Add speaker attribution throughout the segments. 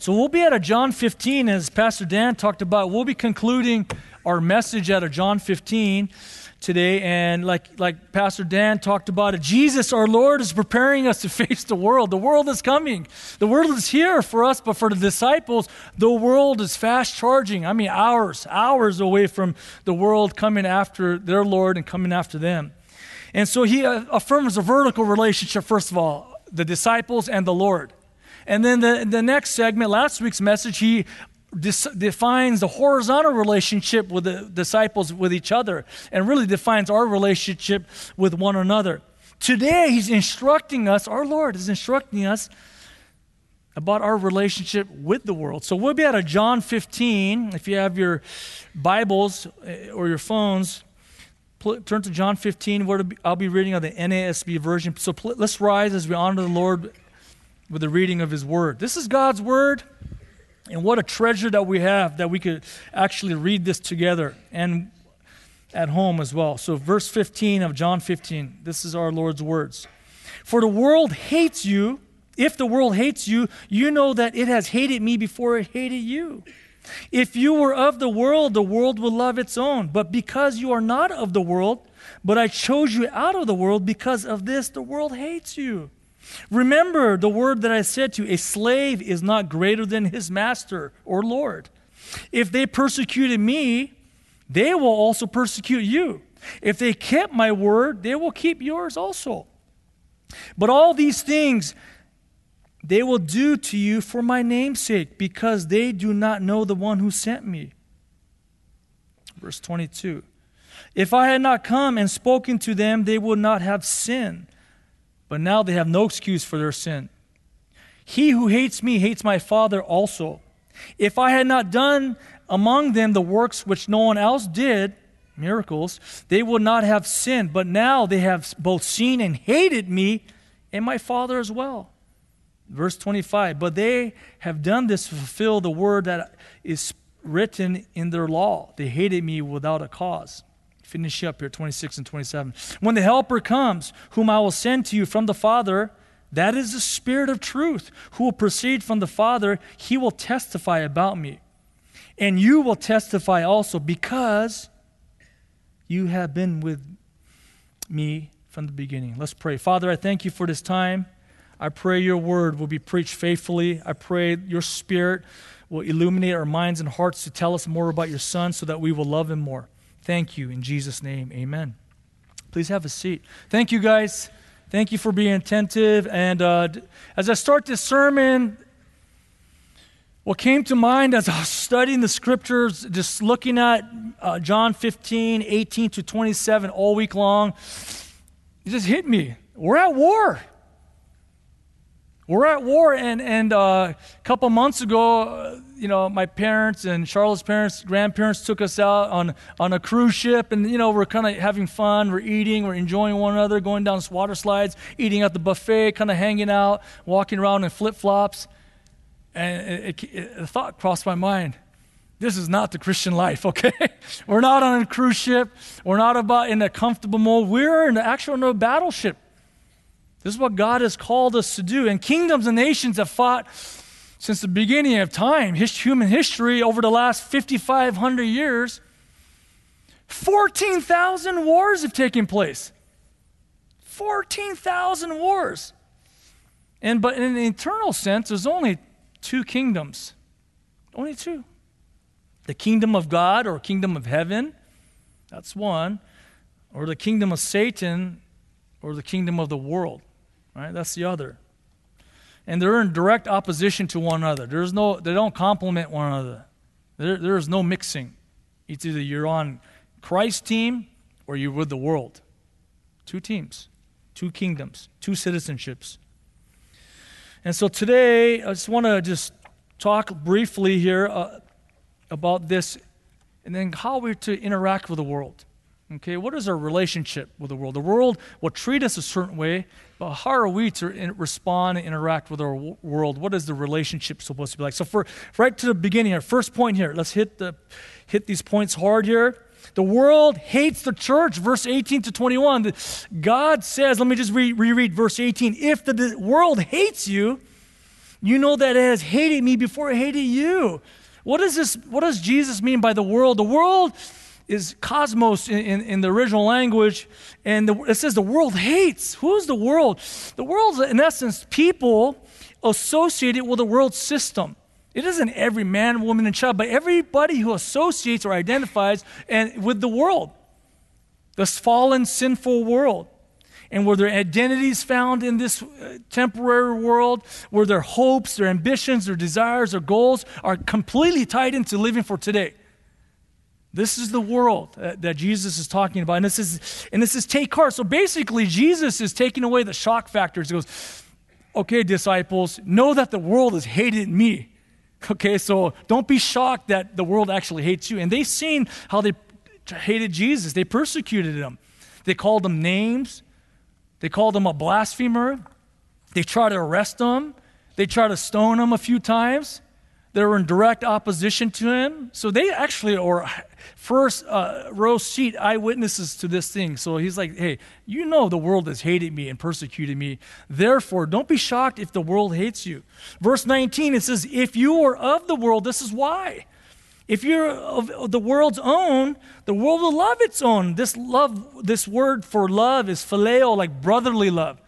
Speaker 1: So we'll be at a John 15, as Pastor Dan talked about. We'll be concluding our message at a John 15 today. And like, like Pastor Dan talked about it, Jesus, our Lord, is preparing us to face the world. The world is coming. The world is here for us, but for the disciples, the world is fast charging. I mean, hours, hours away from the world coming after their Lord and coming after them. And so he uh, affirms a vertical relationship, first of all, the disciples and the Lord. And then the, the next segment, last week's message, he defines the horizontal relationship with the disciples with each other and really defines our relationship with one another. Today, he's instructing us, our Lord is instructing us about our relationship with the world. So we'll be at a John 15. If you have your Bibles eh, or your phones, turn to John 15. I'll be reading on the NASB version. So let's rise as we honor the Lord with the reading of his word. This is God's word, and what a treasure that we have that we could actually read this together and at home as well. So, verse 15 of John 15, this is our Lord's words. For the world hates you. If the world hates you, you know that it has hated me before it hated you. If you were of the world, the world would love its own. But because you are not of the world, but I chose you out of the world, because of this, the world hates you. Remember the word that I said to you a slave is not greater than his master or Lord. If they persecuted me, they will also persecute you. If they kept my word, they will keep yours also. But all these things they will do to you for my name's sake, because they do not know the one who sent me. Verse 22 If I had not come and spoken to them, they would not have sinned but now they have no excuse for their sin. He who hates me hates my Father also. If I had not done among them the works which no one else did, miracles, they would not have sinned. But now they have both seen and hated me and my Father as well. Verse 25 But they have done this to fulfill the word that is written in their law. They hated me without a cause. Finish up here, 26 and 27. When the Helper comes, whom I will send to you from the Father, that is the Spirit of truth, who will proceed from the Father, he will testify about me. And you will testify also because you have been with me from the beginning. Let's pray. Father, I thank you for this time. I pray your word will be preached faithfully. I pray your spirit will illuminate our minds and hearts to tell us more about your son so that we will love him more. Thank you. In Jesus' name, amen. Please have a seat. Thank you, guys. Thank you for being attentive. And uh, as I start this sermon, what came to mind as I was studying the scriptures, just looking at uh, John 15, 18 to 27 all week long, it just hit me. We're at war. We're at war, and, and uh, a couple months ago, you know, my parents and Charlotte's parents, grandparents took us out on, on a cruise ship, and, you know, we're kind of having fun. We're eating, we're enjoying one another, going down water slides, eating at the buffet, kind of hanging out, walking around in flip flops. And it, it, it, the thought crossed my mind this is not the Christian life, okay? we're not on a cruise ship. We're not about in a comfortable mode. We're in the actual no battleship. This is what God has called us to do. And kingdoms and nations have fought since the beginning of time, human history, over the last 5,500 years. 14,000 wars have taken place. 14,000 wars. And but in an eternal sense, there's only two kingdoms. Only two. The kingdom of God or kingdom of heaven, that's one, or the kingdom of Satan or the kingdom of the world. Right? That's the other. And they're in direct opposition to one another. There's no, they don't complement one another. There, there is no mixing. It's either you're on Christ's team or you're with the world. Two teams, two kingdoms, two citizenships. And so today, I just want to just talk briefly here uh, about this and then how we're to interact with the world. Okay, what is our relationship with the world? The world will treat us a certain way, but how are we to respond and interact with our world? What is the relationship supposed to be like? So, for right to the beginning here, first point here, let's hit the hit these points hard here. The world hates the church, verse 18 to 21. God says, let me just re- reread verse 18. If the world hates you, You know that it has hated me before it hated you. What does this, what does Jesus mean by the world? The world is cosmos in, in, in the original language, and the, it says the world hates. Who's the world? The world's, in essence, people associated with the world system. It isn't every man, woman, and child, but everybody who associates or identifies and, with the world, this fallen, sinful world. And where their identities found in this uh, temporary world, where their hopes, their ambitions, their desires, their goals are completely tied into living for today. This is the world uh, that Jesus is talking about. And this is, and this is take heart. So basically, Jesus is taking away the shock factors. He goes, okay, disciples, know that the world has hated me. Okay, so don't be shocked that the world actually hates you. And they've seen how they hated Jesus, they persecuted him. They called him names, they called him a blasphemer, they tried to arrest him, they tried to stone him a few times. They were in direct opposition to him. So they actually are first uh, row seat eyewitnesses to this thing. So he's like, hey, you know the world has hated me and persecuted me. Therefore, don't be shocked if the world hates you. Verse 19, it says, if you are of the world, this is why. If you're of the world's own, the world will love its own. This love, this word for love is phileo, like brotherly love.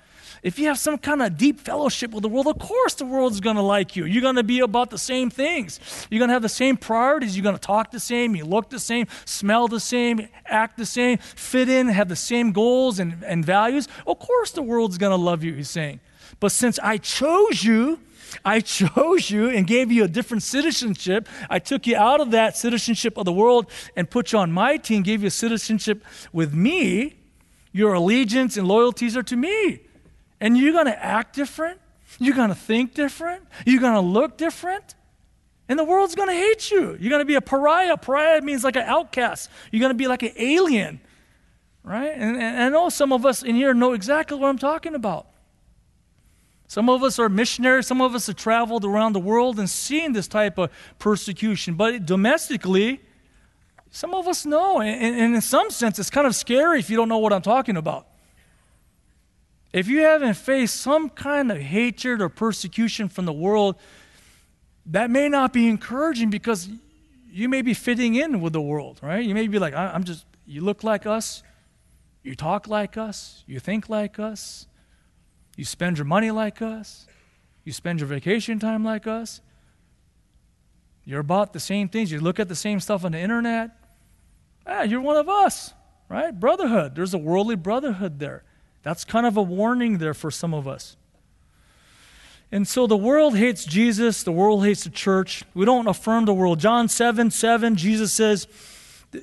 Speaker 1: If you have some kind of deep fellowship with the world, of course the world's going to like you. You're going to be about the same things. You're going to have the same priorities. You're going to talk the same, you look the same, smell the same, act the same, fit in, have the same goals and, and values. Of course the world's going to love you, he's saying. But since I chose you, I chose you and gave you a different citizenship. I took you out of that citizenship of the world and put you on my team, gave you a citizenship with me. Your allegiance and loyalties are to me. And you're going to act different. You're going to think different. You're going to look different. And the world's going to hate you. You're going to be a pariah. Pariah means like an outcast. You're going to be like an alien. Right? And, and I know some of us in here know exactly what I'm talking about. Some of us are missionaries. Some of us have traveled around the world and seen this type of persecution. But domestically, some of us know. And, and in some sense, it's kind of scary if you don't know what I'm talking about. If you haven't faced some kind of hatred or persecution from the world, that may not be encouraging because you may be fitting in with the world, right? You may be like, I'm just, you look like us, you talk like us, you think like us, you spend your money like us, you spend your vacation time like us. You're about the same things. You look at the same stuff on the internet. Ah, you're one of us, right? Brotherhood. There's a worldly brotherhood there. That's kind of a warning there for some of us. And so the world hates Jesus, the world hates the church. We don't affirm the world. John 7 7, Jesus says,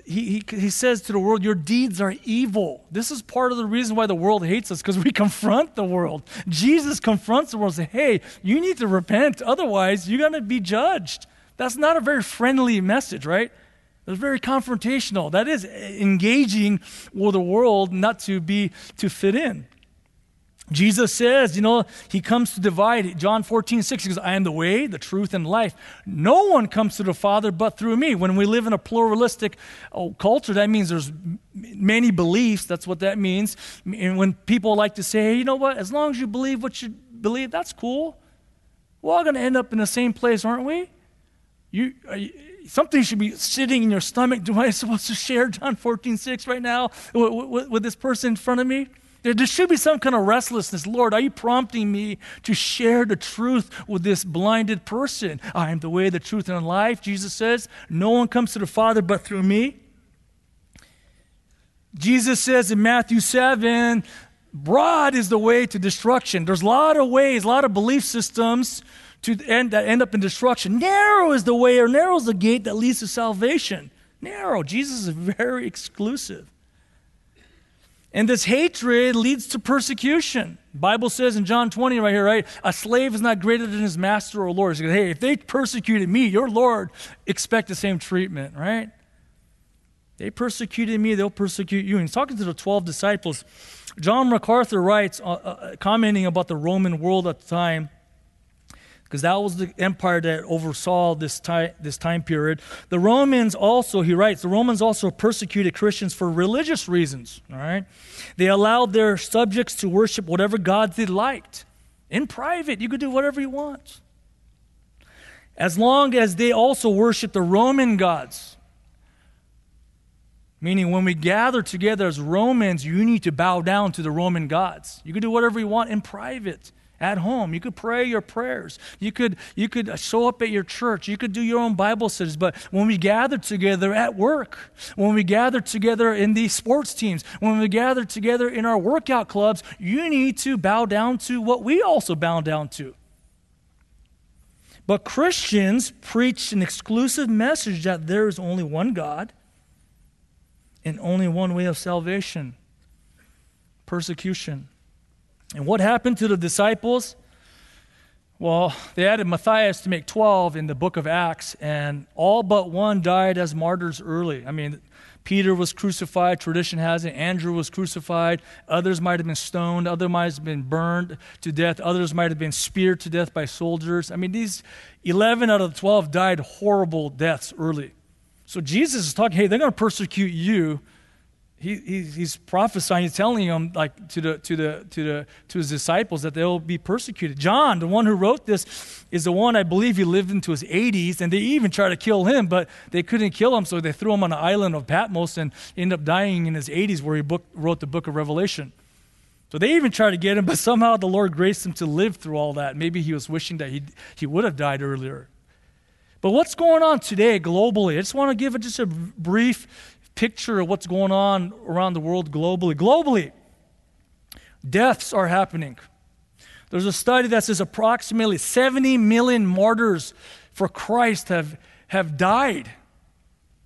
Speaker 1: he, he, he says to the world, Your deeds are evil. This is part of the reason why the world hates us, because we confront the world. Jesus confronts the world and says, Hey, you need to repent, otherwise, you're going to be judged. That's not a very friendly message, right? It's very confrontational. That is engaging with the world not to be to fit in. Jesus says, you know, he comes to divide. John 14, 6, he goes, I am the way, the truth, and life. No one comes to the Father but through me. When we live in a pluralistic oh, culture, that means there's many beliefs. That's what that means. And when people like to say, hey, you know what, as long as you believe what you believe, that's cool. We're all going to end up in the same place, aren't we? You, you something should be sitting in your stomach. Do I supposed to share John 14, 6 right now with, with, with this person in front of me? There, there should be some kind of restlessness. Lord, are you prompting me to share the truth with this blinded person? I am the way, the truth, and the life. Jesus says, No one comes to the Father but through me. Jesus says in Matthew 7, broad is the way to destruction. There's a lot of ways, a lot of belief systems to end, that end up in destruction. Narrow is the way, or narrow is the gate that leads to salvation. Narrow. Jesus is very exclusive. And this hatred leads to persecution. Bible says in John 20 right here, right? A slave is not greater than his master or Lord. So, hey, if they persecuted me, your Lord, expect the same treatment, right? They persecuted me, they'll persecute you. And he's talking to the 12 disciples. John MacArthur writes, uh, uh, commenting about the Roman world at the time, because that was the empire that oversaw this time, this time period. The Romans also, he writes, the Romans also persecuted Christians for religious reasons, all right? They allowed their subjects to worship whatever gods they liked. In private, you could do whatever you want. as long as they also worship the Roman gods. Meaning, when we gather together as Romans, you need to bow down to the Roman gods. You can do whatever you want in private, at home. You could pray your prayers. You could, you could show up at your church. You could do your own Bible studies. But when we gather together at work, when we gather together in these sports teams, when we gather together in our workout clubs, you need to bow down to what we also bow down to. But Christians preach an exclusive message that there is only one God and only one way of salvation persecution. And what happened to the disciples? Well, they added Matthias to make 12 in the book of Acts, and all but one died as martyrs early. I mean, Peter was crucified, tradition has it. Andrew was crucified. Others might have been stoned. Others might have been burned to death. Others might have been speared to death by soldiers. I mean, these 11 out of the 12 died horrible deaths early. So Jesus is talking, hey, they're going to persecute you. He, he, he's prophesying, he's telling them, like to the to the to the to his disciples, that they'll be persecuted. John, the one who wrote this, is the one I believe he lived into his 80s, and they even tried to kill him, but they couldn't kill him, so they threw him on the island of Patmos and ended up dying in his 80s, where he book, wrote the book of Revelation. So they even tried to get him, but somehow the Lord graced him to live through all that. Maybe he was wishing that he he would have died earlier. But what's going on today globally? I just want to give just a brief picture of what's going on around the world globally. Globally, deaths are happening. There's a study that says approximately 70 million martyrs for Christ have, have died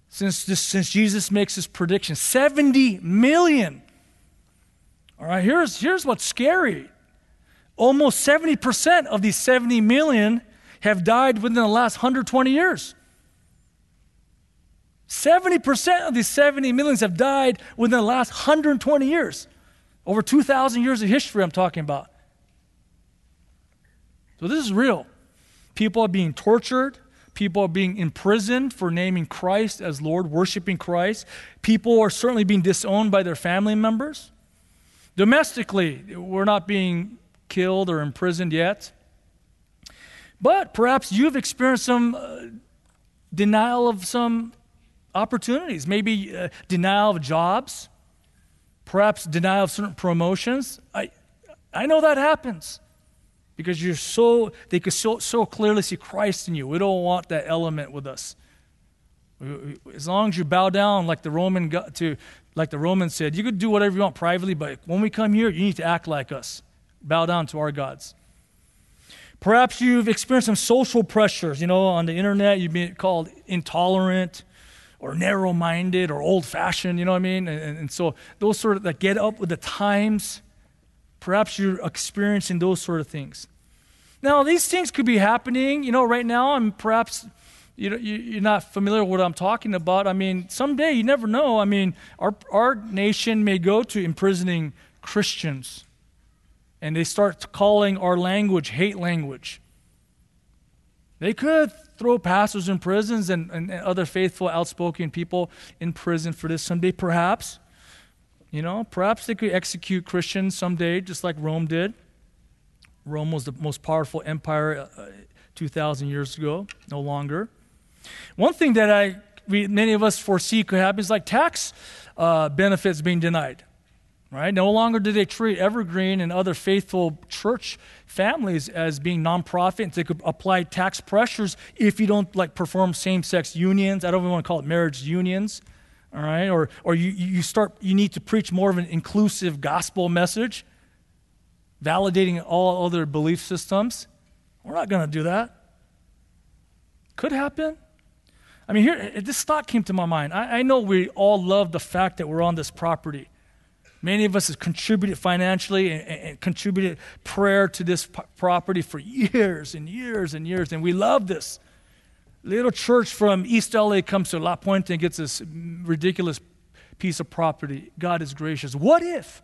Speaker 1: since, this, since Jesus makes his prediction. 70 million. All right, here's, here's what's scary. Almost 70% of these 70 million have died within the last 120 years. 70% of these 70 millions have died within the last 120 years. Over 2,000 years of history, I'm talking about. So this is real. People are being tortured. People are being imprisoned for naming Christ as Lord, worshiping Christ. People are certainly being disowned by their family members. Domestically, we're not being killed or imprisoned yet. But perhaps you've experienced some uh, denial of some opportunities, maybe uh, denial of jobs, perhaps denial of certain promotions. I, I know that happens because you're so they could so, so clearly see Christ in you. We don't want that element with us. As long as you bow down like the Roman got to like the Romans said, you could do whatever you want privately, but when we come here, you need to act like us. Bow down to our gods. Perhaps you've experienced some social pressures, you know, on the internet. You've been called intolerant or narrow minded or old fashioned, you know what I mean? And, and, so those sort of that get up with the times, perhaps you're experiencing those sort of things. Now, these things could be happening, you know, right now, and perhaps you know, you're not familiar with what I'm talking about. I mean, someday you never know. I mean, our, our nation may go to imprisoning Christians and they start calling our language hate language. They could throw pastors in prisons and, and, other faithful, outspoken people in prison for this someday, perhaps. You know, perhaps they could execute Christians someday, just like Rome did. Rome was the most powerful empire uh, 2,000 years ago, no longer. One thing that I, we, many of us foresee could happen is like tax uh, benefits being denied right? No longer do they treat Evergreen and other faithful church families as being nonprofit and they could apply tax pressures if you don't like perform same-sex unions. I don't even want to call it marriage unions, all right? Or, or you, you start, you need to preach more of an inclusive gospel message, validating all other belief systems. We're not going to do that. Could happen. I mean, here, this thought came to my mind. I, I know we all love the fact that we're on this property. Many of us have contributed financially and, and contributed prayer to this p- property for years and years and years, and we love this. Little church from East LA comes to La Puente and gets this ridiculous piece of property. God is gracious. What if?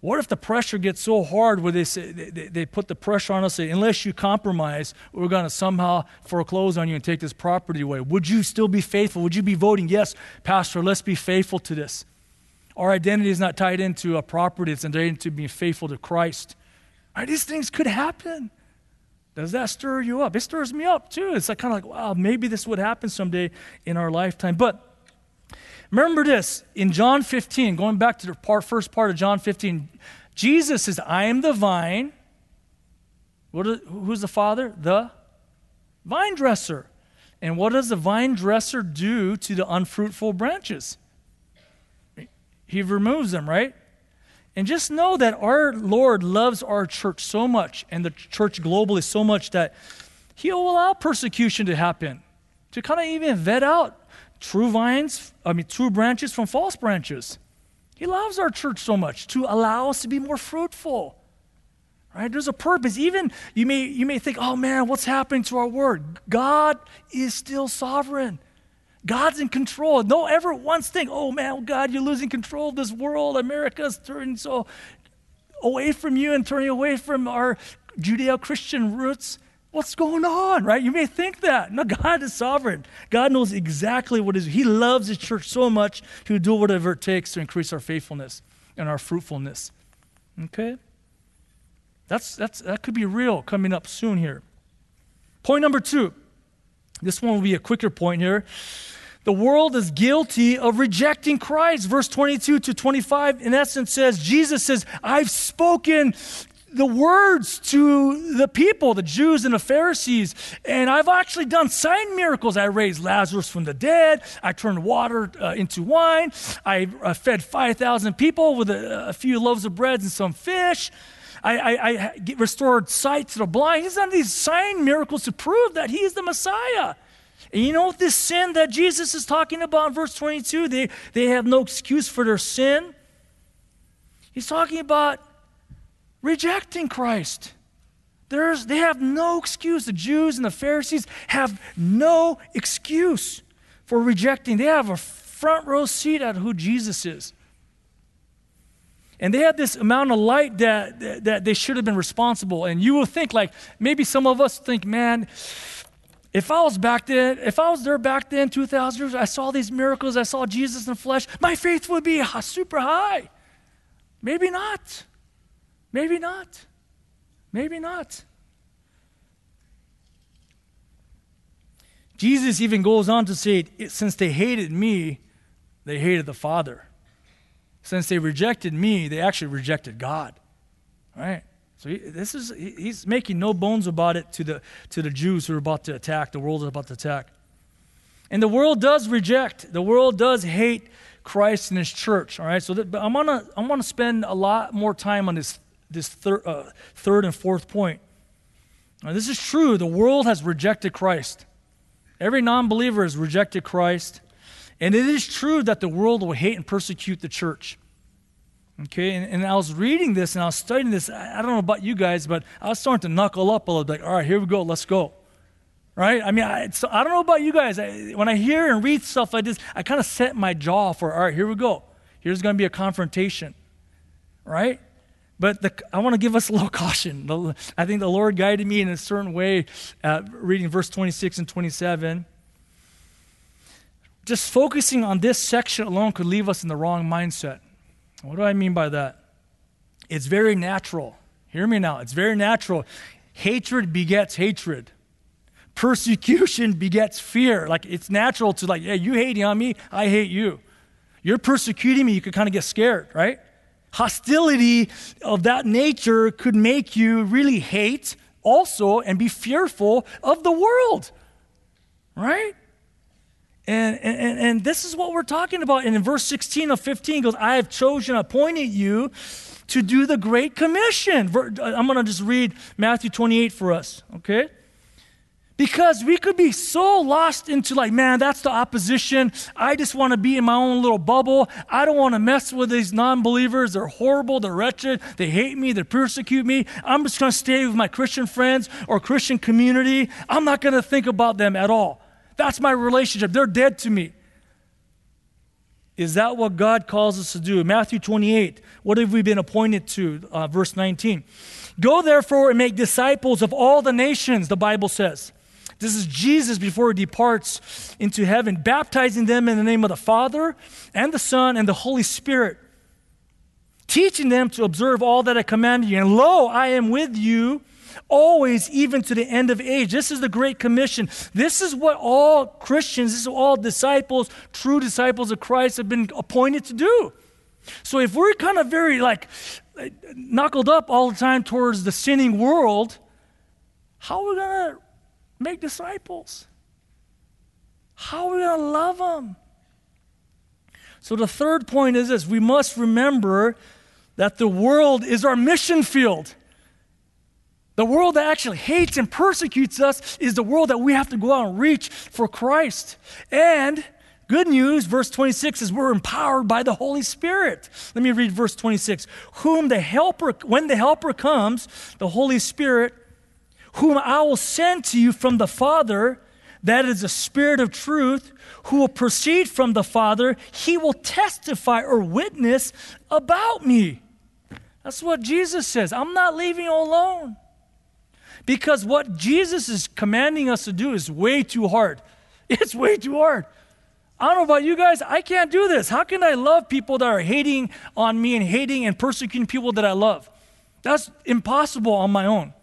Speaker 1: What if the pressure gets so hard where they, say, they, they put the pressure on us, say, unless you compromise, we're going to somehow foreclose on you and take this property away? Would you still be faithful? Would you be voting, yes, Pastor, let's be faithful to this? Our identity is not tied into a property, it's tied into being faithful to Christ. These things could happen. Does that stir you up? It stirs me up too. It's like kind of like, wow, maybe this would happen someday in our lifetime. But remember this in John 15, going back to the part, first part of John 15, Jesus says, I am the vine. Who's the Father? The vine dresser. And what does the vine dresser do to the unfruitful branches? He removes them, right? And just know that our Lord loves our church so much and the church globally so much that He'll allow persecution to happen, to kind of even vet out true vines, I mean, true branches from false branches. He loves our church so much to allow us to be more fruitful. Right? There's a purpose. Even you may you may think, oh man, what's happening to our word? God is still sovereign. God's in control. No ever once think, oh man, oh, God, you're losing control of this world. America's turning so away from you and turning away from our Judeo Christian roots. What's going on, right? You may think that. No, God is sovereign. God knows exactly what is. He loves His church so much, He will do whatever it takes to increase our faithfulness and our fruitfulness. Okay? That's, that's, that could be real coming up soon here. Point number two. This one will be a quicker point here. The world is guilty of rejecting Christ. Verse 22 to 25, in essence, says, Jesus says, I've spoken the words to the people, the Jews and the Pharisees, and I've actually done sign miracles. I raised Lazarus from the dead. I turned water uh, into wine. I uh, fed 5,000 people with a, a, few loaves of bread and some fish. I, I, I restored sight to the blind. He's done these sign miracles to prove that he is the Messiah. And you know this sin that Jesus is talking about in verse 22? They, they have no excuse for their sin. He's talking about rejecting Christ. There's, they have no excuse. The Jews and the Pharisees have no excuse for rejecting. They have a front row seat at who Jesus is. And they had this amount of light that, that they should have been responsible. And you will think, like, maybe some of us think, man, if I was back then, if I was there back then, 2,000 years, I saw these miracles, I saw Jesus in flesh, my faith would be super high. Maybe not. Maybe not. Maybe not. Jesus even goes on to say, since they hated me, they hated the Father. Since they rejected me, they actually rejected God. Right? So he, this is he's making no bones about it to the to the Jews who are about to attack. The world is about to attack, and the world does reject. The world does hate Christ and His church. All right. So that, I'm gonna I'm gonna spend a lot more time on this this thir, uh, third and fourth point. Now, this is true. The world has rejected Christ. Every non-believer has rejected Christ, and it is true that the world will hate and persecute the church. Okay, and, and, I was reading this and I was studying this. I, I, don't know about you guys, but I was starting to knuckle up a little bit. Like, all right, here we go, let's go. Right? I mean, I, I don't know about you guys. I, when I hear and read stuff like this, I kind of set my jaw for, all right, here we go. Here's going to be a confrontation. Right? But the, I want to give us a little caution. The, I think the Lord guided me in a certain way, uh, reading verse 26 and 27. Just focusing on this section alone could leave us in the wrong mindset. What do I mean by that? It's very natural. Hear me now. It's very natural. Hatred begets hatred. Persecution begets fear. Like it's natural to like, yeah, you hating on me, I hate you. You're persecuting me, you could kind of get scared, right? Hostility of that nature could make you really hate also and be fearful of the world, right? And, and, and this is what we're talking about. And in verse 16 of 15 goes, I have chosen, appointed you to do the Great Commission. Uh, I'm going to just read Matthew 28 for us, okay? Because we could be so lost into, like, man, that's the opposition. I just want to be in my own little bubble. I don't want to mess with these non believers. They're horrible. They're wretched. They hate me. They persecute me. I'm just going to stay with my Christian friends or Christian community. I'm not going to think about them at all. That's my relationship. They're dead to me. Is that what God calls us to do? Matthew 28, what have we been appointed to? Uh, verse 19. Go therefore and make disciples of all the nations, the Bible says. This is Jesus before he departs into heaven, baptizing them in the name of the Father and the Son and the Holy Spirit, teaching them to observe all that I commanded you. And lo, I am with you always, even to the end of age. This is the Great Commission. This is what all Christians, this is all disciples, true disciples of Christ, have been appointed to do. So if we're kind of very like knuckled up all the time towards the sinning world, how are we going to make disciples? How are we going to love them? So the third point is this we must remember that the world is our mission field. The world that actually hates and persecutes us is the world that we have to go out and reach for Christ. And good news, verse 26 is we're empowered by the Holy Spirit. Let me read verse 26. Whom the helper, when the helper comes, the Holy Spirit, whom I will send to you from the Father, that is the Spirit of truth, who will proceed from the Father, he will testify or witness about me. That's what Jesus says. I'm not leaving you alone. Because what Jesus is commanding us to do is way too hard. It's way too hard. I don't know about you guys. I can't do this. How can I love people that are hating on me and hating and persecuting people that I love? That's impossible on my own.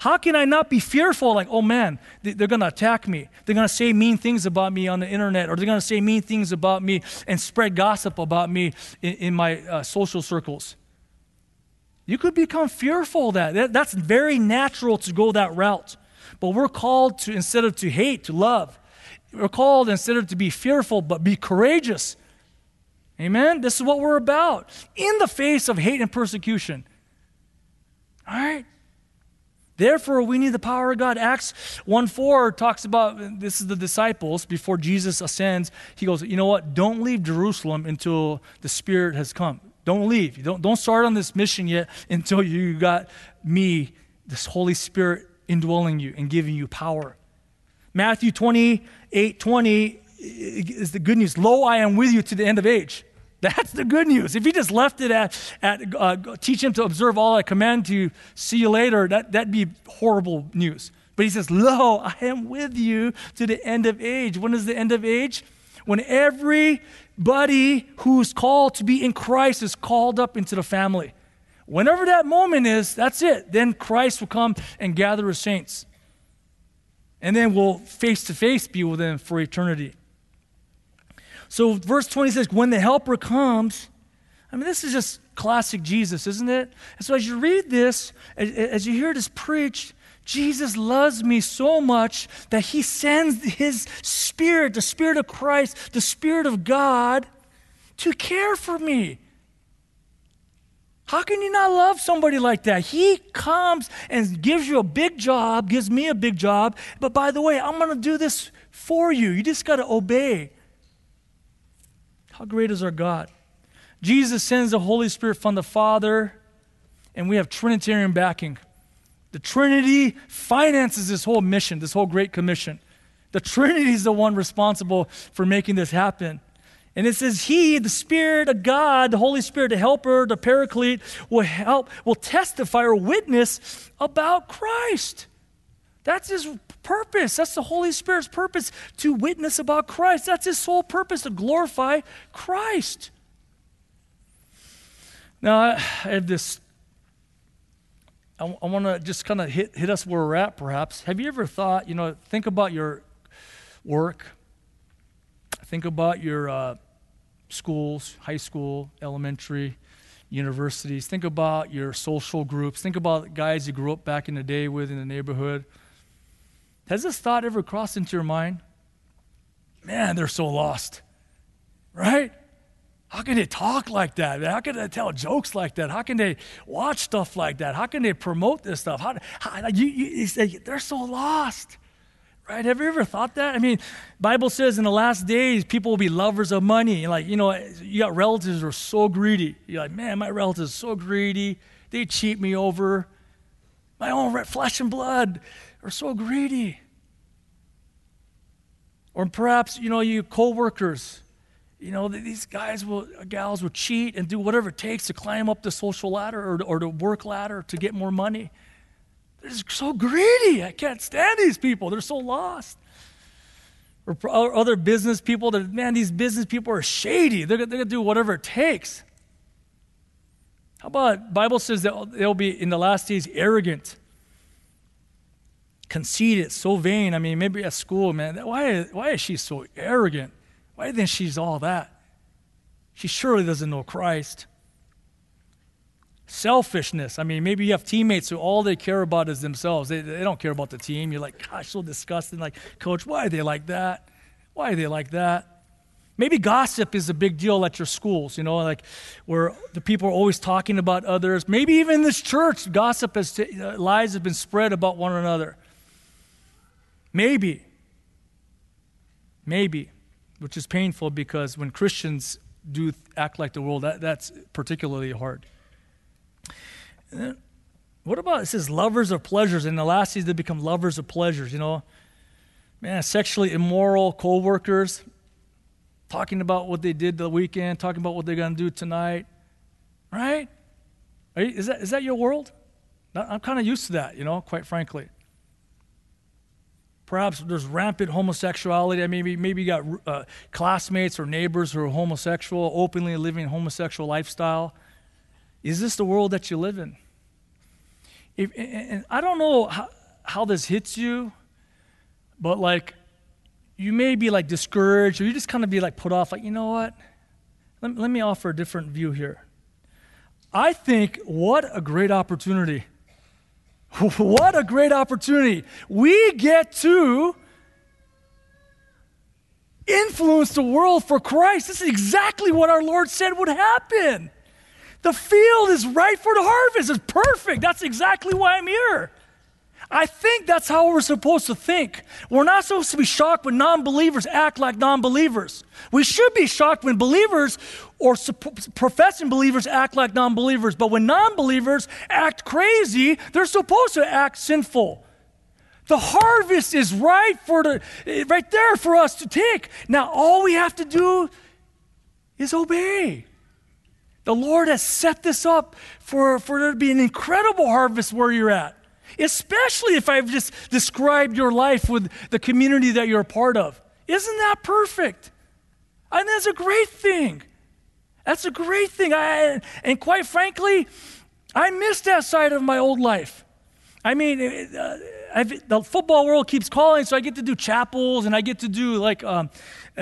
Speaker 1: How can I not be fearful? Like, oh man, they're going to attack me. They're going to say mean things about me on the internet, or they're going to say mean things about me and spread gossip about me in, in my uh, social circles. You could become fearful that. that. That's very natural to go that route. But we're called to, instead of to hate, to love. We're called instead of to be fearful, but be courageous. Amen? This is what we're about in the face of hate and persecution. All right? Therefore, we need the power of God. Acts 1 4 talks about this is the disciples before Jesus ascends. He goes, You know what? Don't leave Jerusalem until the Spirit has come. Don't leave. Don't, don't start on this mission yet until you got me, this Holy Spirit, indwelling you and giving you power. Matthew 28 20 is the good news. Lo, I am with you to the end of age. That's the good news. If he just left it at, at uh, teach him to observe all I command to see you later, that, that'd be horrible news. But he says, Lo, I am with you to the end of age. When is the end of age? When everybody who's called to be in Christ is called up into the family. Whenever that moment is, that's it. Then Christ will come and gather his saints. And then we'll face to face be with them for eternity. So, verse 20 says, When the Helper comes, I mean, this is just classic Jesus, isn't it? And so, as you read this, as you hear this preached, Jesus loves me so much that he sends his spirit, the spirit of Christ, the spirit of God, to care for me. How can you not love somebody like that? He comes and gives you a big job, gives me a big job, but by the way, I'm going to do this for you. You just got to obey. How great is our God? Jesus sends the Holy Spirit from the Father, and we have Trinitarian backing. The Trinity finances this whole mission, this whole Great Commission. The Trinity is the one responsible for making this happen. And it says, He, the Spirit of God, the Holy Spirit, the Helper, the Paraclete, will help, will testify or witness about Christ. That's His purpose. That's the Holy Spirit's purpose to witness about Christ. That's His sole purpose to glorify Christ. Now, I have this I, I want to just kind of hit, hit us where we're at, perhaps. Have you ever thought, you know, think about your work, think about your uh, schools, high school, elementary, universities, think about your social groups, think about guys you grew up back in the day with in the neighborhood. Has this thought ever crossed into your mind? Man, they're so lost, right? How can they talk like that? How can they tell jokes like that? How can they watch stuff like that? How can they promote this stuff? How, how you, you, say, they're so lost, right? Have you ever thought that? I mean, Bible says in the last days, people will be lovers of money. Like, you know, you got relatives who are so greedy. You're like, man, my relatives are so greedy. They cheat me over. My own flesh and blood are so greedy. Or perhaps, you know, you coworkers you know, these guys will, uh, gals will cheat and do whatever it takes to climb up the social ladder or, or the work ladder to get more money. They're so greedy. I can't stand these people. They're so lost. Or, or other business people that, man, these business people are shady. They're, they're going to do whatever it takes. How about Bible says that they'll be in the last days arrogant, conceited, so vain. I mean, maybe at school, man, why, why is she so arrogant? Why do you think she's all that? She surely doesn't know Christ. Selfishness. I mean, maybe you have teammates who all they care about is themselves. They, they don't care about the team. You're like, gosh, so disgusting. Like, coach, why are they like that? Why are they like that? Maybe gossip is a big deal at your schools, you know, like where the people are always talking about others. Maybe even in this church, gossip has t- uh, lies have been spread about one another. Maybe. Maybe. Which is painful because when Christians do act like the world, that, that's particularly hard. What about it says lovers of pleasures? In the last days, they become lovers of pleasures, you know. Man, sexually immoral co workers, talking about what they did the weekend, talking about what they're going to do tonight. Right? You, is, that, is that your world? I'm kind of used to that, you know, quite frankly. Perhaps there's rampant homosexuality. I mean, maybe, maybe you got uh, classmates or neighbors who are homosexual, openly living homosexual lifestyle. Is this the world that you live in? If, and I don't know how, how this hits you, but like, you may be like discouraged or you just kind of be like put off, like, you know what? Let, let me offer a different view here. I think what a great opportunity. what a great opportunity. We get to influence the world for Christ. This is exactly what our Lord said would happen. The field is right for the harvest. It's perfect. That's exactly why I'm here. I think that's how we're supposed to think. We're not supposed to be shocked when non believers act like non believers. We should be shocked when believers or professing believers act like non believers. But when non believers act crazy, they're supposed to act sinful. The harvest is right for the right there for us to take. Now all we have to do is obey. The Lord has set this up for, for there to be an incredible harvest where you're at, especially if I've just described your life with the community that you're a part of. Isn't that perfect? And that's a great thing. That's a great thing. I, and quite frankly, I miss that side of my old life. I mean, uh, the football world keeps calling, so I get to do chapels and I get to do like um,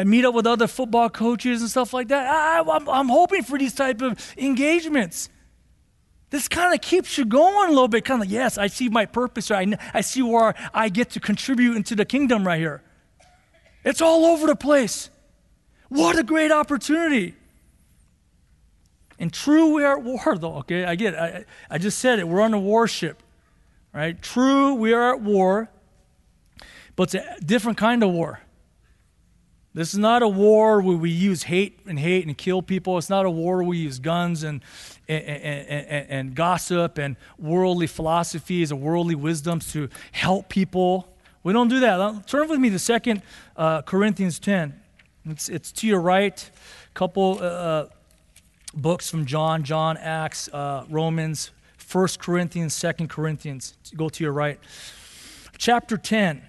Speaker 1: meet up with other football coaches and stuff like that. I, I'm, I'm hoping for these type of engagements. This kind of keeps you going a little bit. Kind of, yes, I see my purpose. I, I see where I get to contribute into the kingdom right here. It's all over the place. What a great opportunity. And true, we are at war, though, okay? I get it. I, I just said it. We're on a warship, right? True, we are at war, but it's a different kind of war. This is not a war where we use hate and hate and kill people. It's not a war where we use guns and, and, and, and gossip and worldly philosophies and worldly wisdoms to help people. We don't do that. Turn with me to Second uh, Corinthians 10. It's, it's to your right. A couple uh, books from John, John, Acts, uh, Romans, First Corinthians, Second Corinthians. Go to your right. Chapter 10.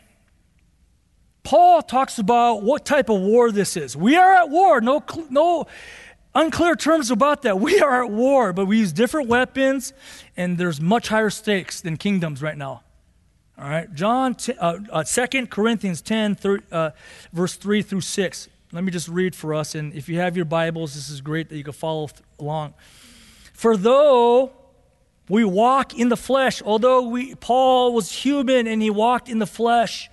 Speaker 1: Paul talks about what type of war this is. We are at war. No, no unclear terms about that. We are at war, but we use different weapons, and there's much higher stakes than kingdoms right now. All right, John, uh, uh, 2 Corinthians 10, uh, verse 3 through 6. Let me just read for us, and if you have your Bibles, this is great that you can follow th- along. For though we walk in the flesh, although we, Paul was human and he walked in the flesh,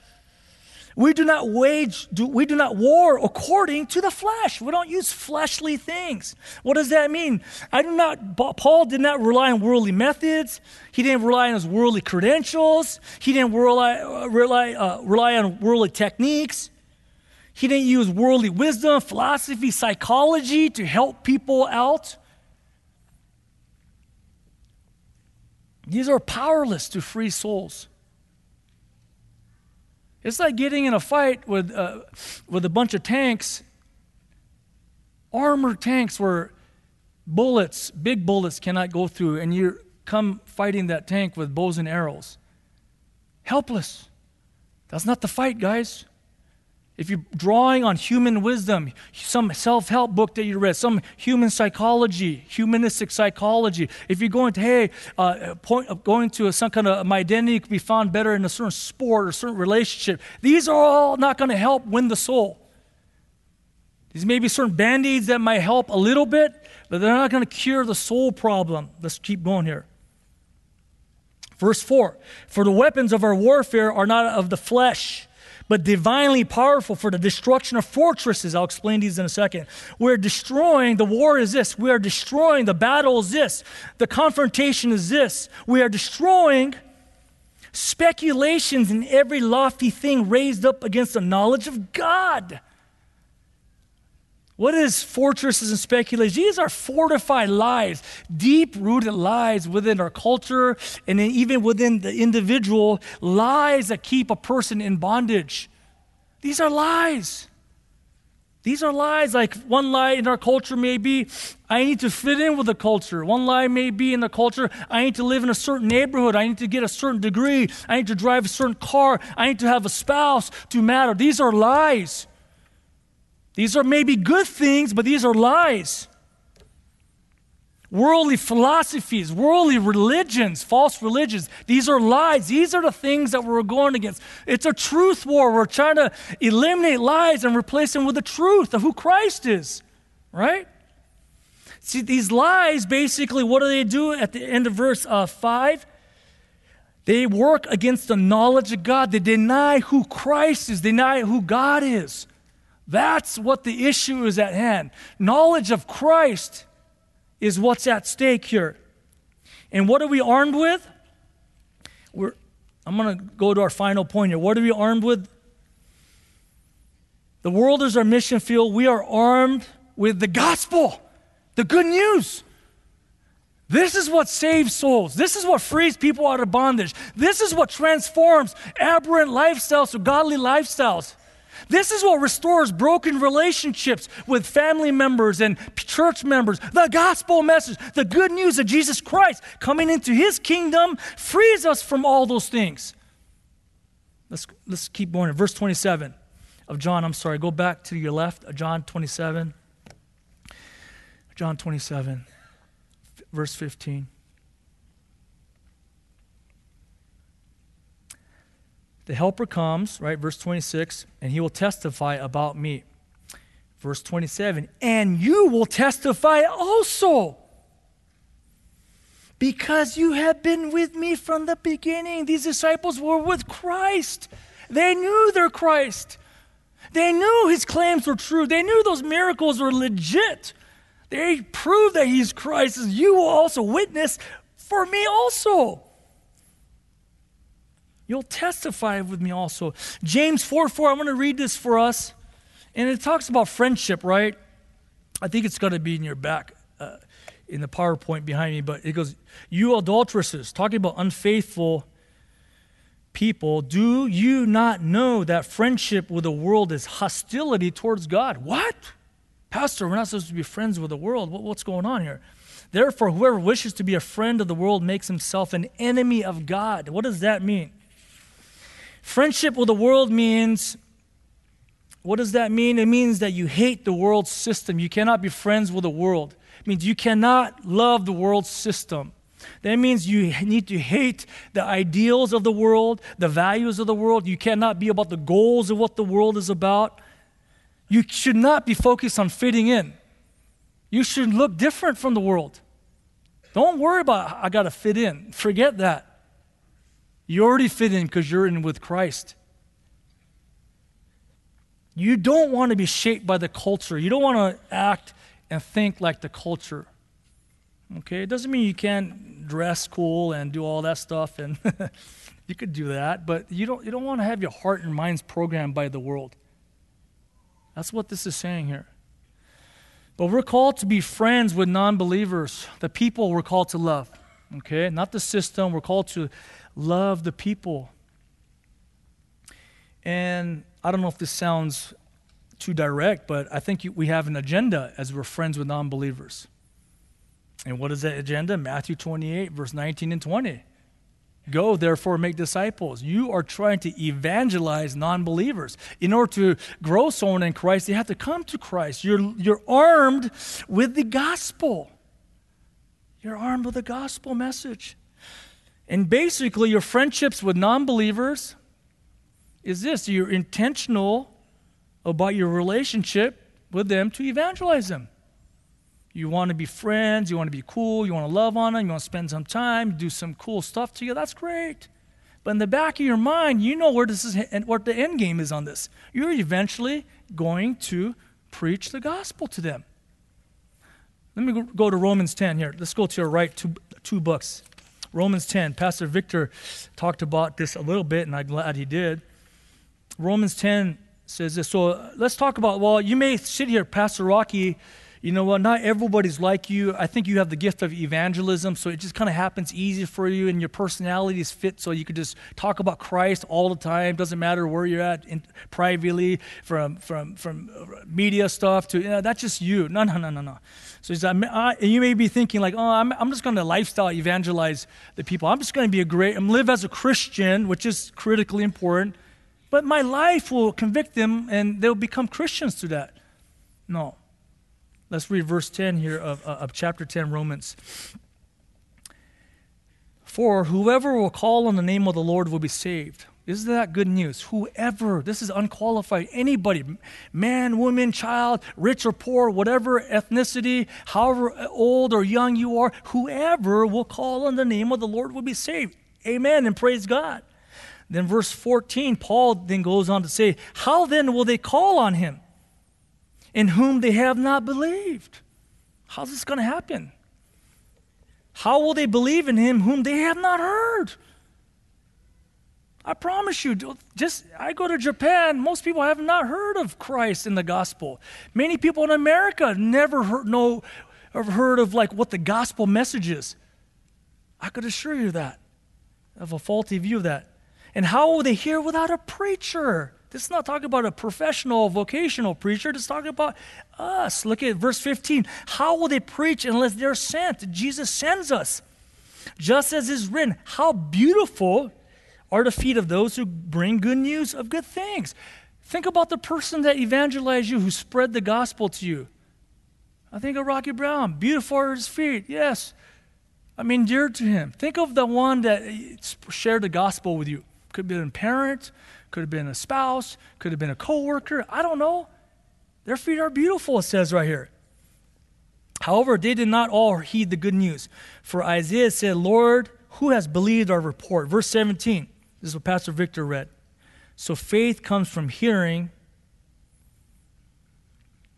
Speaker 1: we do not wage, do, we do not war according to the flesh. We don't use fleshly things. What does that mean? I do not, Paul did not rely on worldly methods. He didn't rely on his worldly credentials. He didn't rely, uh, rely, uh, rely on worldly techniques. He didn't use worldly wisdom, philosophy, psychology to help people out. These are powerless to free souls. It's like getting in a fight with, uh, with a bunch of tanks, armored tanks where bullets, big bullets, cannot go through, and you come fighting that tank with bows and arrows. Helpless. That's not the fight, guys. If you're drawing on human wisdom, some self help book that you read, some human psychology, humanistic psychology, if you're going to, hey, uh, point, going to a, some kind of my identity could be found better in a certain sport or certain relationship, these are all not going to help win the soul. These may be certain band aids that might help a little bit, but they're not going to cure the soul problem. Let's keep going here. Verse 4 For the weapons of our warfare are not of the flesh but divinely powerful for the destruction of fortresses. I'll explain these in a second. We're destroying, the war is this. We are destroying, the battle is this. The confrontation is this. We are destroying speculations in every lofty thing raised up against the knowledge of God. What is fortresses and speculations? These are fortified lies, deep rooted lies within our culture and even within the individual, lies that keep a person in bondage. These are lies. These are lies. Like one lie in our culture may be, I need to fit in with the culture. One lie may be in the culture, I need to live in a certain neighborhood. I need to get a certain degree. I need to drive a certain car. I need to have a spouse to matter. These are lies. These are maybe good things, but these are lies. Worldly philosophies, worldly religions, false religions, these are lies. These are the things that we're going against. It's a truth war. We're trying to eliminate lies and replace them with the truth of who Christ is, right? See, these lies basically, what do they do at the end of verse uh, 5? They work against the knowledge of God. They deny who Christ is, deny who God is. That's what the issue is at hand. Knowledge of Christ is what's at stake here. And what are we armed with? We're, I'm going to go to our final point here. What are we armed with? The world is our mission field. We are armed with the gospel, the good news. This is what saves souls. This is what frees people out of bondage. This is what transforms aberrant lifestyles to godly lifestyles. This is what restores broken relationships with family members and church members. The gospel message, the good news of Jesus Christ coming into his kingdom frees us from all those things. Let's, let's keep going. Verse 27 of John, I'm sorry, go back to your left, uh, John 27. John 27, verse 15. The helper comes, right, verse 26, and he will testify about me. Verse 27, and you will testify also because you have been with me from the beginning. These disciples were with Christ. They knew their Christ. They knew his claims were true. They knew those miracles were legit. They proved that he's Christ. You will also witness for me also. You'll testify with me also. James 4 4, I'm going to read this for us. And it talks about friendship, right? I think it's going to be in your back uh, in the PowerPoint behind me, but it goes, You adulteresses, talking about unfaithful people, do you not know that friendship with the world is hostility towards God? What? Pastor, we're not supposed to be friends with the world. What, what's going on here? Therefore, whoever wishes to be a friend of the world makes himself an enemy of God. What does that mean? Friendship with the world means what does that mean? It means that you hate the world system. You cannot be friends with the world. It means you cannot love the world system. That means you need to hate the ideals of the world, the values of the world. You cannot be about the goals of what the world is about. You should not be focused on fitting in. You should look different from the world. Don't worry about, I got to fit in. Forget that. You already fit in because you're in with Christ. You don't want to be shaped by the culture. You don't want to act and think like the culture. Okay? It doesn't mean you can't dress cool and do all that stuff and you could do that, but you don't you don't want to have your heart and minds programmed by the world. That's what this is saying here. But we're called to be friends with non believers, the people we're called to love. Okay? Not the system. We're called to love the people. And I don't know if this sounds too direct, but I think we have an agenda as we're friends with non believers. And what is that agenda? Matthew 28, verse 19 and 20. Go, therefore, make disciples. You are trying to evangelize non believers. In order to grow someone in Christ, they have to come to Christ. You're, you're armed with the gospel. You're armed with the gospel message. And basically, your friendships with non believers is this you're intentional about your relationship with them to evangelize them. You want to be friends, you want to be cool, you want to love on them, you want to spend some time, do some cool stuff together. That's great. But in the back of your mind, you know where this is and what the end game is on this. You're eventually going to preach the gospel to them. Let me go to Romans 10 here. Let's go to your right, two, two books. Romans 10. Pastor Victor talked about this a little bit, and I'm glad he did. Romans 10 says this. So let's talk about, well, you may sit here, Pastor Rocky you know what? Not everybody's like you. I think you have the gift of evangelism, so it just kind of happens easy for you, and your personality is fit so you could just talk about Christ all the time. Doesn't matter where you're at, in, privately, from from from uh, media stuff to you know, that's just you. No, no, no, no, no. So I, you may be thinking like, oh, I'm, I'm just going to lifestyle evangelize the people. I'm just going to be a great, I'm live as a Christian, which is critically important, but my life will convict them, and they'll become Christians through that. No. Let's read verse 10 here of, uh, of chapter 10, Romans. For whoever will call on the name of the Lord will be saved. Isn't that good news? Whoever, this is unqualified, anybody, man, woman, child, rich or poor, whatever ethnicity, however old or young you are, whoever will call on the name of the Lord will be saved. Amen and praise God. Then, verse 14, Paul then goes on to say, How then will they call on him? In whom they have not believed. How's this going to happen? How will they believe in him whom they have not heard? I promise you, just I go to Japan, most people have not heard of Christ in the gospel. Many people in America never heard, know, have heard of like what the gospel message is. I could assure you that. Have a faulty view of that. And how will they hear without a preacher? This is not talking about a professional, vocational preacher. This is talking about us. Look at verse 15. How will they preach unless they're sent? Jesus sends us. Just as is written, how beautiful are the feet of those who bring good news of good things. Think about the person that evangelized you, who spread the gospel to you. I think of Rocky Brown. Beautiful are his feet. Yes. I'm endeared to him. Think of the one that shared the gospel with you. Could be a parent, could have been a spouse, could have been a coworker. I don't know. Their feet are beautiful, it says right here. However, they did not all heed the good news. For Isaiah said, Lord, who has believed our report? Verse 17. This is what Pastor Victor read. So faith comes from hearing,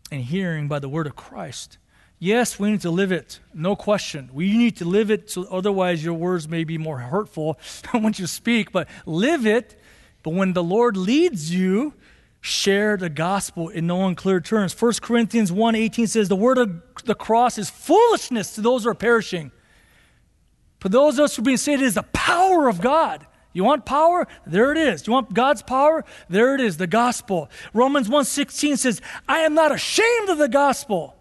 Speaker 1: and hearing by the word of Christ. Yes, we need to live it, no question. We need to live it, so otherwise your words may be more hurtful when you speak, but live it but when the Lord leads you, share the gospel in no unclear terms. 1 Corinthians 1:18 says the word of the cross is foolishness to those who are perishing. For those of us who are being saved, it is the power of God. You want power? There it is. You want God's power? There it is, the gospel. Romans 1:16 says, "I am not ashamed of the gospel."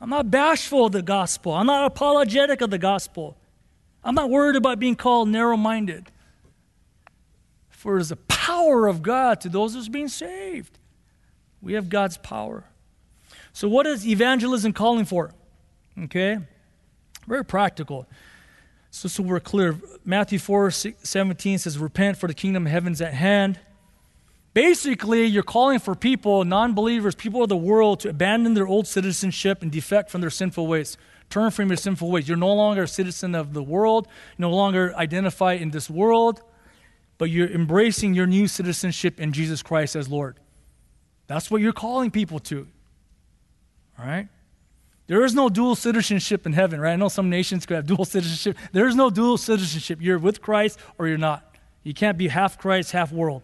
Speaker 1: I'm not bashful of the gospel. I'm not apologetic of the gospel. I'm not worried about being called narrow-minded. For it is the power of God to those who's being saved. We have God's power. So, what is evangelism calling for? Okay? Very practical. So, so we're clear. Matthew 4 17 says, Repent, for the kingdom of heaven's at hand. Basically, you're calling for people, non believers, people of the world, to abandon their old citizenship and defect from their sinful ways. Turn from your sinful ways. You're no longer a citizen of the world, you no longer identify in this world but you're embracing your new citizenship in Jesus Christ as Lord. That's what you're calling people to. All right? There is no dual citizenship in heaven, right? I know some nations could have dual citizenship. There is no dual citizenship. You're with Christ or you're not. You can't be half Christ, half world.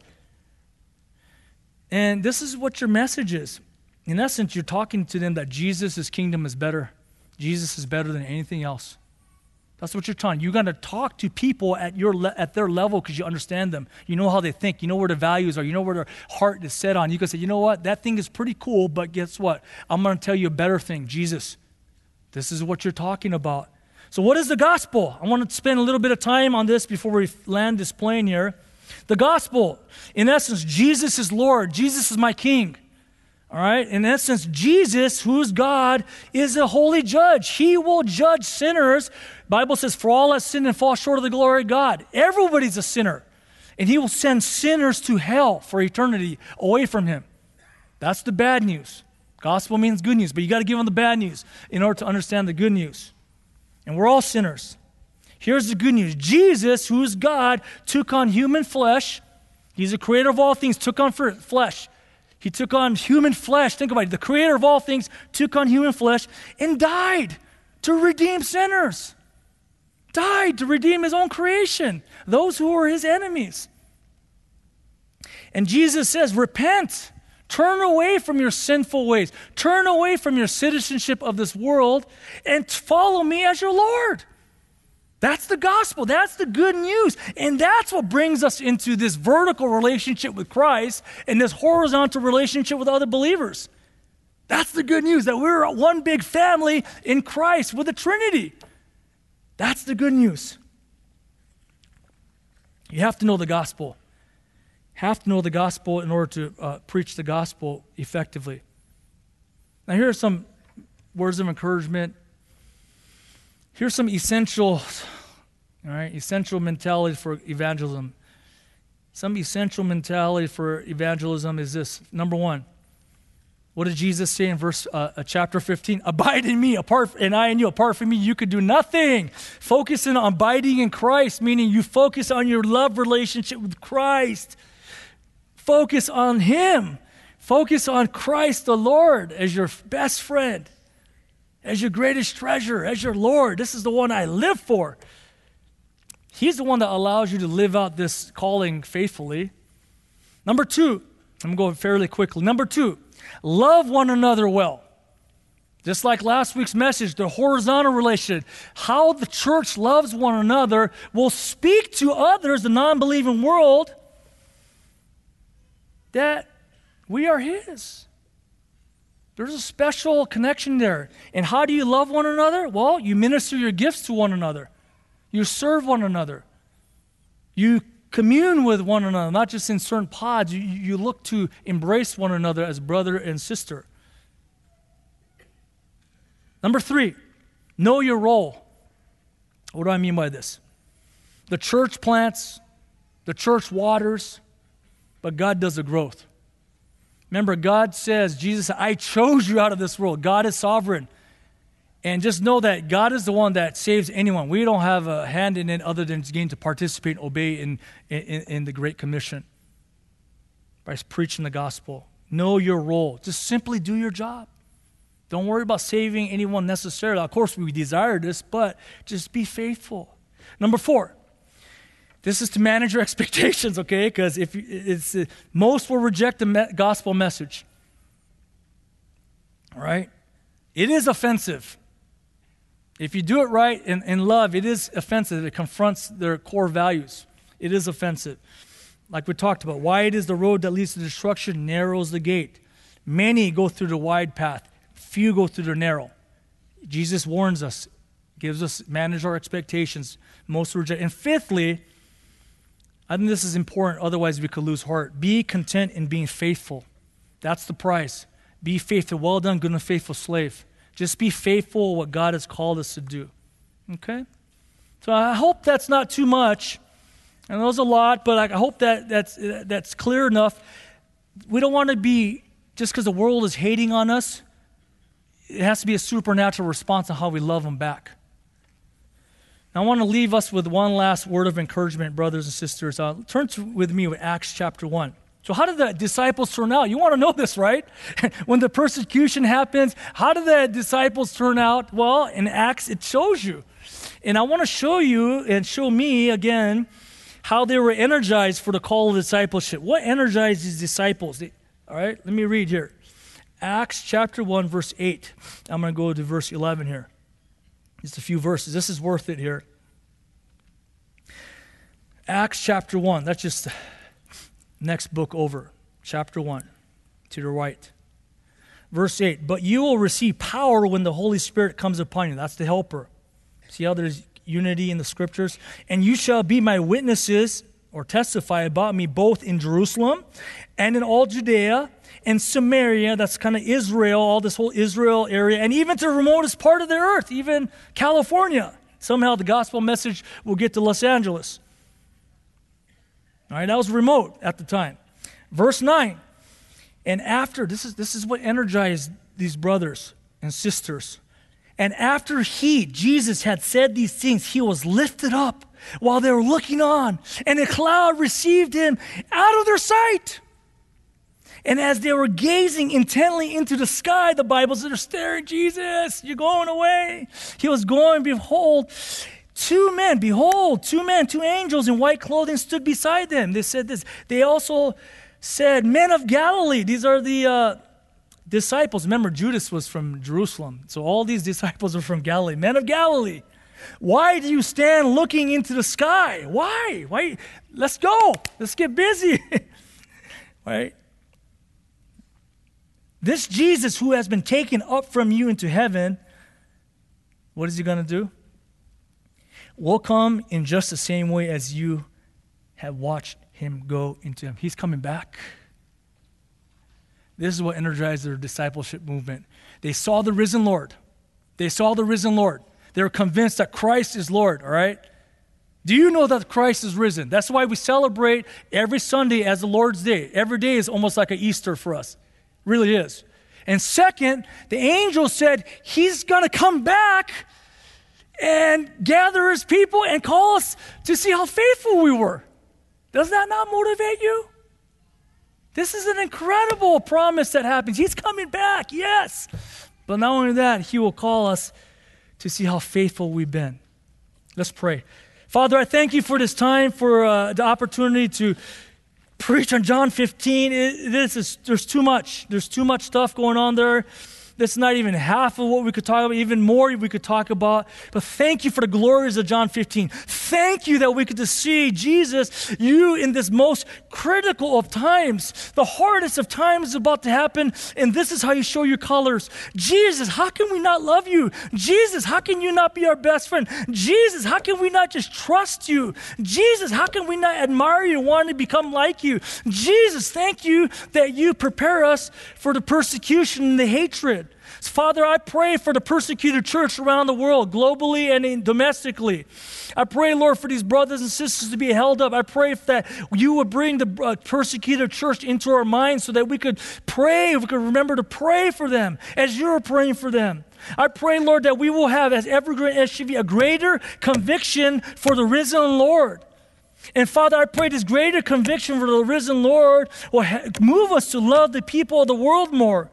Speaker 1: And this is what your message is. In essence, you're talking to them that Jesus' kingdom is better. Jesus is better than anything else. That's what you're talking. You're going to talk to people at, your le- at their level because you understand them. You know how they think. You know where their values are. You know where their heart is set on. You can say, you know what? That thing is pretty cool, but guess what? I'm going to tell you a better thing Jesus. This is what you're talking about. So, what is the gospel? I want to spend a little bit of time on this before we land this plane here. The gospel, in essence, Jesus is Lord, Jesus is my King. All right? In essence, Jesus, who's God, is a holy judge. He will judge sinners. Bible says, for all that sin and fall short of the glory of God. Everybody's a sinner. And he will send sinners to hell for eternity away from him. That's the bad news. Gospel means good news, but you got to give them the bad news in order to understand the good news. And we're all sinners. Here's the good news Jesus, who's God, took on human flesh. He's the creator of all things, took on flesh. He took on human flesh. Think about it. The creator of all things took on human flesh and died to redeem sinners. Died to redeem his own creation, those who were his enemies. And Jesus says, Repent. Turn away from your sinful ways. Turn away from your citizenship of this world and follow me as your Lord. That's the gospel. That's the good news. And that's what brings us into this vertical relationship with Christ and this horizontal relationship with other believers. That's the good news that we're one big family in Christ with the Trinity. That's the good news. You have to know the gospel have to know the gospel in order to uh, preach the gospel effectively. Now, here are some words of encouragement. Here's some essential, all right, essential mentality for evangelism. Some essential mentality for evangelism is this. Number one, what did Jesus say in verse uh, uh chapter 15? Abide in me, apart and I in you. Apart from me, you could do nothing. Focusing on abiding in Christ, meaning you focus on your love relationship with Christ. Focus on Him. Focus on Christ the Lord as your best friend, as your greatest treasure, as your Lord. This is the one I live for. He's the one that allows you to live out this calling faithfully. Number two, I'm going fairly quickly. Number two, love one another well. Just like last week's message, the horizontal relation, how the church loves one another will speak to others, the non believing world, that we are His. There's a special connection there. And how do you love one another? Well, you minister your gifts to one another, you serve one another, you commune with one another, not just in certain pods. You, you look to embrace one another as brother and sister. Number three, know your role. What do I mean by this? The church plants, the church waters, but God does the growth. Remember, God says, Jesus I chose you out of this world. God is sovereign. And just know that God is the one that saves anyone. We don't have a hand in it other than getting to participate and obey in, in, in the Great Commission by preaching the gospel. Know your role. Just simply do your job. Don't worry about saving anyone necessarily. Of course, we desire this, but just be faithful. Number four, this is to manage your expectations, okay? Because if it's most will reject the gospel message. All right? It is offensive. If you do it right in, in love, it is offensive. It confronts their core values. It is offensive. Like we talked about, wide is the road that leads to destruction, narrows the gate. Many go through the wide path, few go through the narrow. Jesus warns us, gives us manage our expectations. Most reject. And fifthly, I think this is important, otherwise, we could lose heart. Be content in being faithful. That's the price. Be faithful. Well done, good and faithful slave. Just be faithful what God has called us to do. Okay? So I hope that's not too much. I know it's a lot, but I hope that that's, that's clear enough. We don't want to be, just because the world is hating on us, it has to be a supernatural response on how we love them back. Now, I want to leave us with one last word of encouragement, brothers and sisters. Uh, turn to, with me with Acts chapter 1. So, how did the disciples turn out? You want to know this, right? when the persecution happens, how did the disciples turn out? Well, in Acts, it shows you. And I want to show you and show me again how they were energized for the call of discipleship. What energized these disciples? all right, let me read here. Acts chapter 1, verse 8. I'm going to go to verse 11 here. Just a few verses. This is worth it here. Acts chapter 1. That's just next book over. Chapter 1 to the right. Verse 8 But you will receive power when the Holy Spirit comes upon you. That's the helper. See how there's unity in the scriptures? And you shall be my witnesses or testify about me both in Jerusalem and in all Judea and Samaria, that's kind of Israel, all this whole Israel area, and even to the remotest part of the earth, even California. Somehow the gospel message will get to Los Angeles. All right, that was remote at the time. Verse 9. And after, this is, this is what energized these brothers and sisters. And after he, Jesus, had said these things, he was lifted up while they were looking on, and a cloud received him out of their sight. And as they were gazing intently into the sky, the Bible says they're staring, Jesus, you're going away. He was going, behold, two men, behold, two men, two angels in white clothing stood beside them. They said this. They also said, Men of Galilee. These are the uh, disciples. Remember, Judas was from Jerusalem. So all these disciples are from Galilee. Men of Galilee. Why do you stand looking into the sky? Why? Why? Let's go. Let's get busy. right? This Jesus who has been taken up from you into heaven, what is he going to do? Will come in just the same way as you have watched him go into him. He's coming back. This is what energized their discipleship movement. They saw the risen Lord. They saw the risen Lord. They were convinced that Christ is Lord, all right? Do you know that Christ is risen? That's why we celebrate every Sunday as the Lord's Day. Every day is almost like an Easter for us. Really is. And second, the angel said he's going to come back and gather his people and call us to see how faithful we were. Does that not motivate you? This is an incredible promise that happens. He's coming back, yes. But not only that, he will call us to see how faithful we've been. Let's pray. Father, I thank you for this time, for uh, the opportunity to preach on John 15. It, this is, there's too much. There's too much stuff going on there. That's not even half of what we could talk about, even more we could talk about. But thank you for the glories of John 15. Thank you that we could see Jesus, you in this most critical of times. The hardest of times is about to happen, and this is how you show your colors. Jesus, how can we not love you? Jesus, how can you not be our best friend? Jesus, how can we not just trust you? Jesus, how can we not admire you want to become like you? Jesus, thank you that you prepare us for the persecution and the hatred. Father, I pray for the persecuted church around the world, globally and domestically. I pray, Lord, for these brothers and sisters to be held up. I pray that you would bring the uh, persecuted church into our minds so that we could pray, we could remember to pray for them as you're praying for them. I pray, Lord, that we will have, as Evergreen SGV, a greater conviction for the risen Lord. And Father, I pray this greater conviction for the risen Lord will ha- move us to love the people of the world more.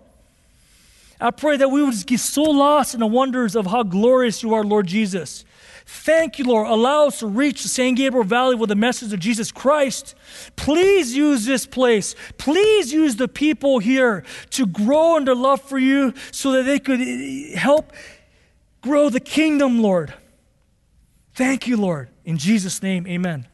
Speaker 1: I pray that we would just get so lost in the wonders of how glorious you are, Lord Jesus. Thank you, Lord. Allow us to reach the San Gabriel Valley with the message of Jesus Christ. Please use this place. Please use the people here to grow in their love for you so that they could help grow the kingdom, Lord. Thank you, Lord. In Jesus' name, amen.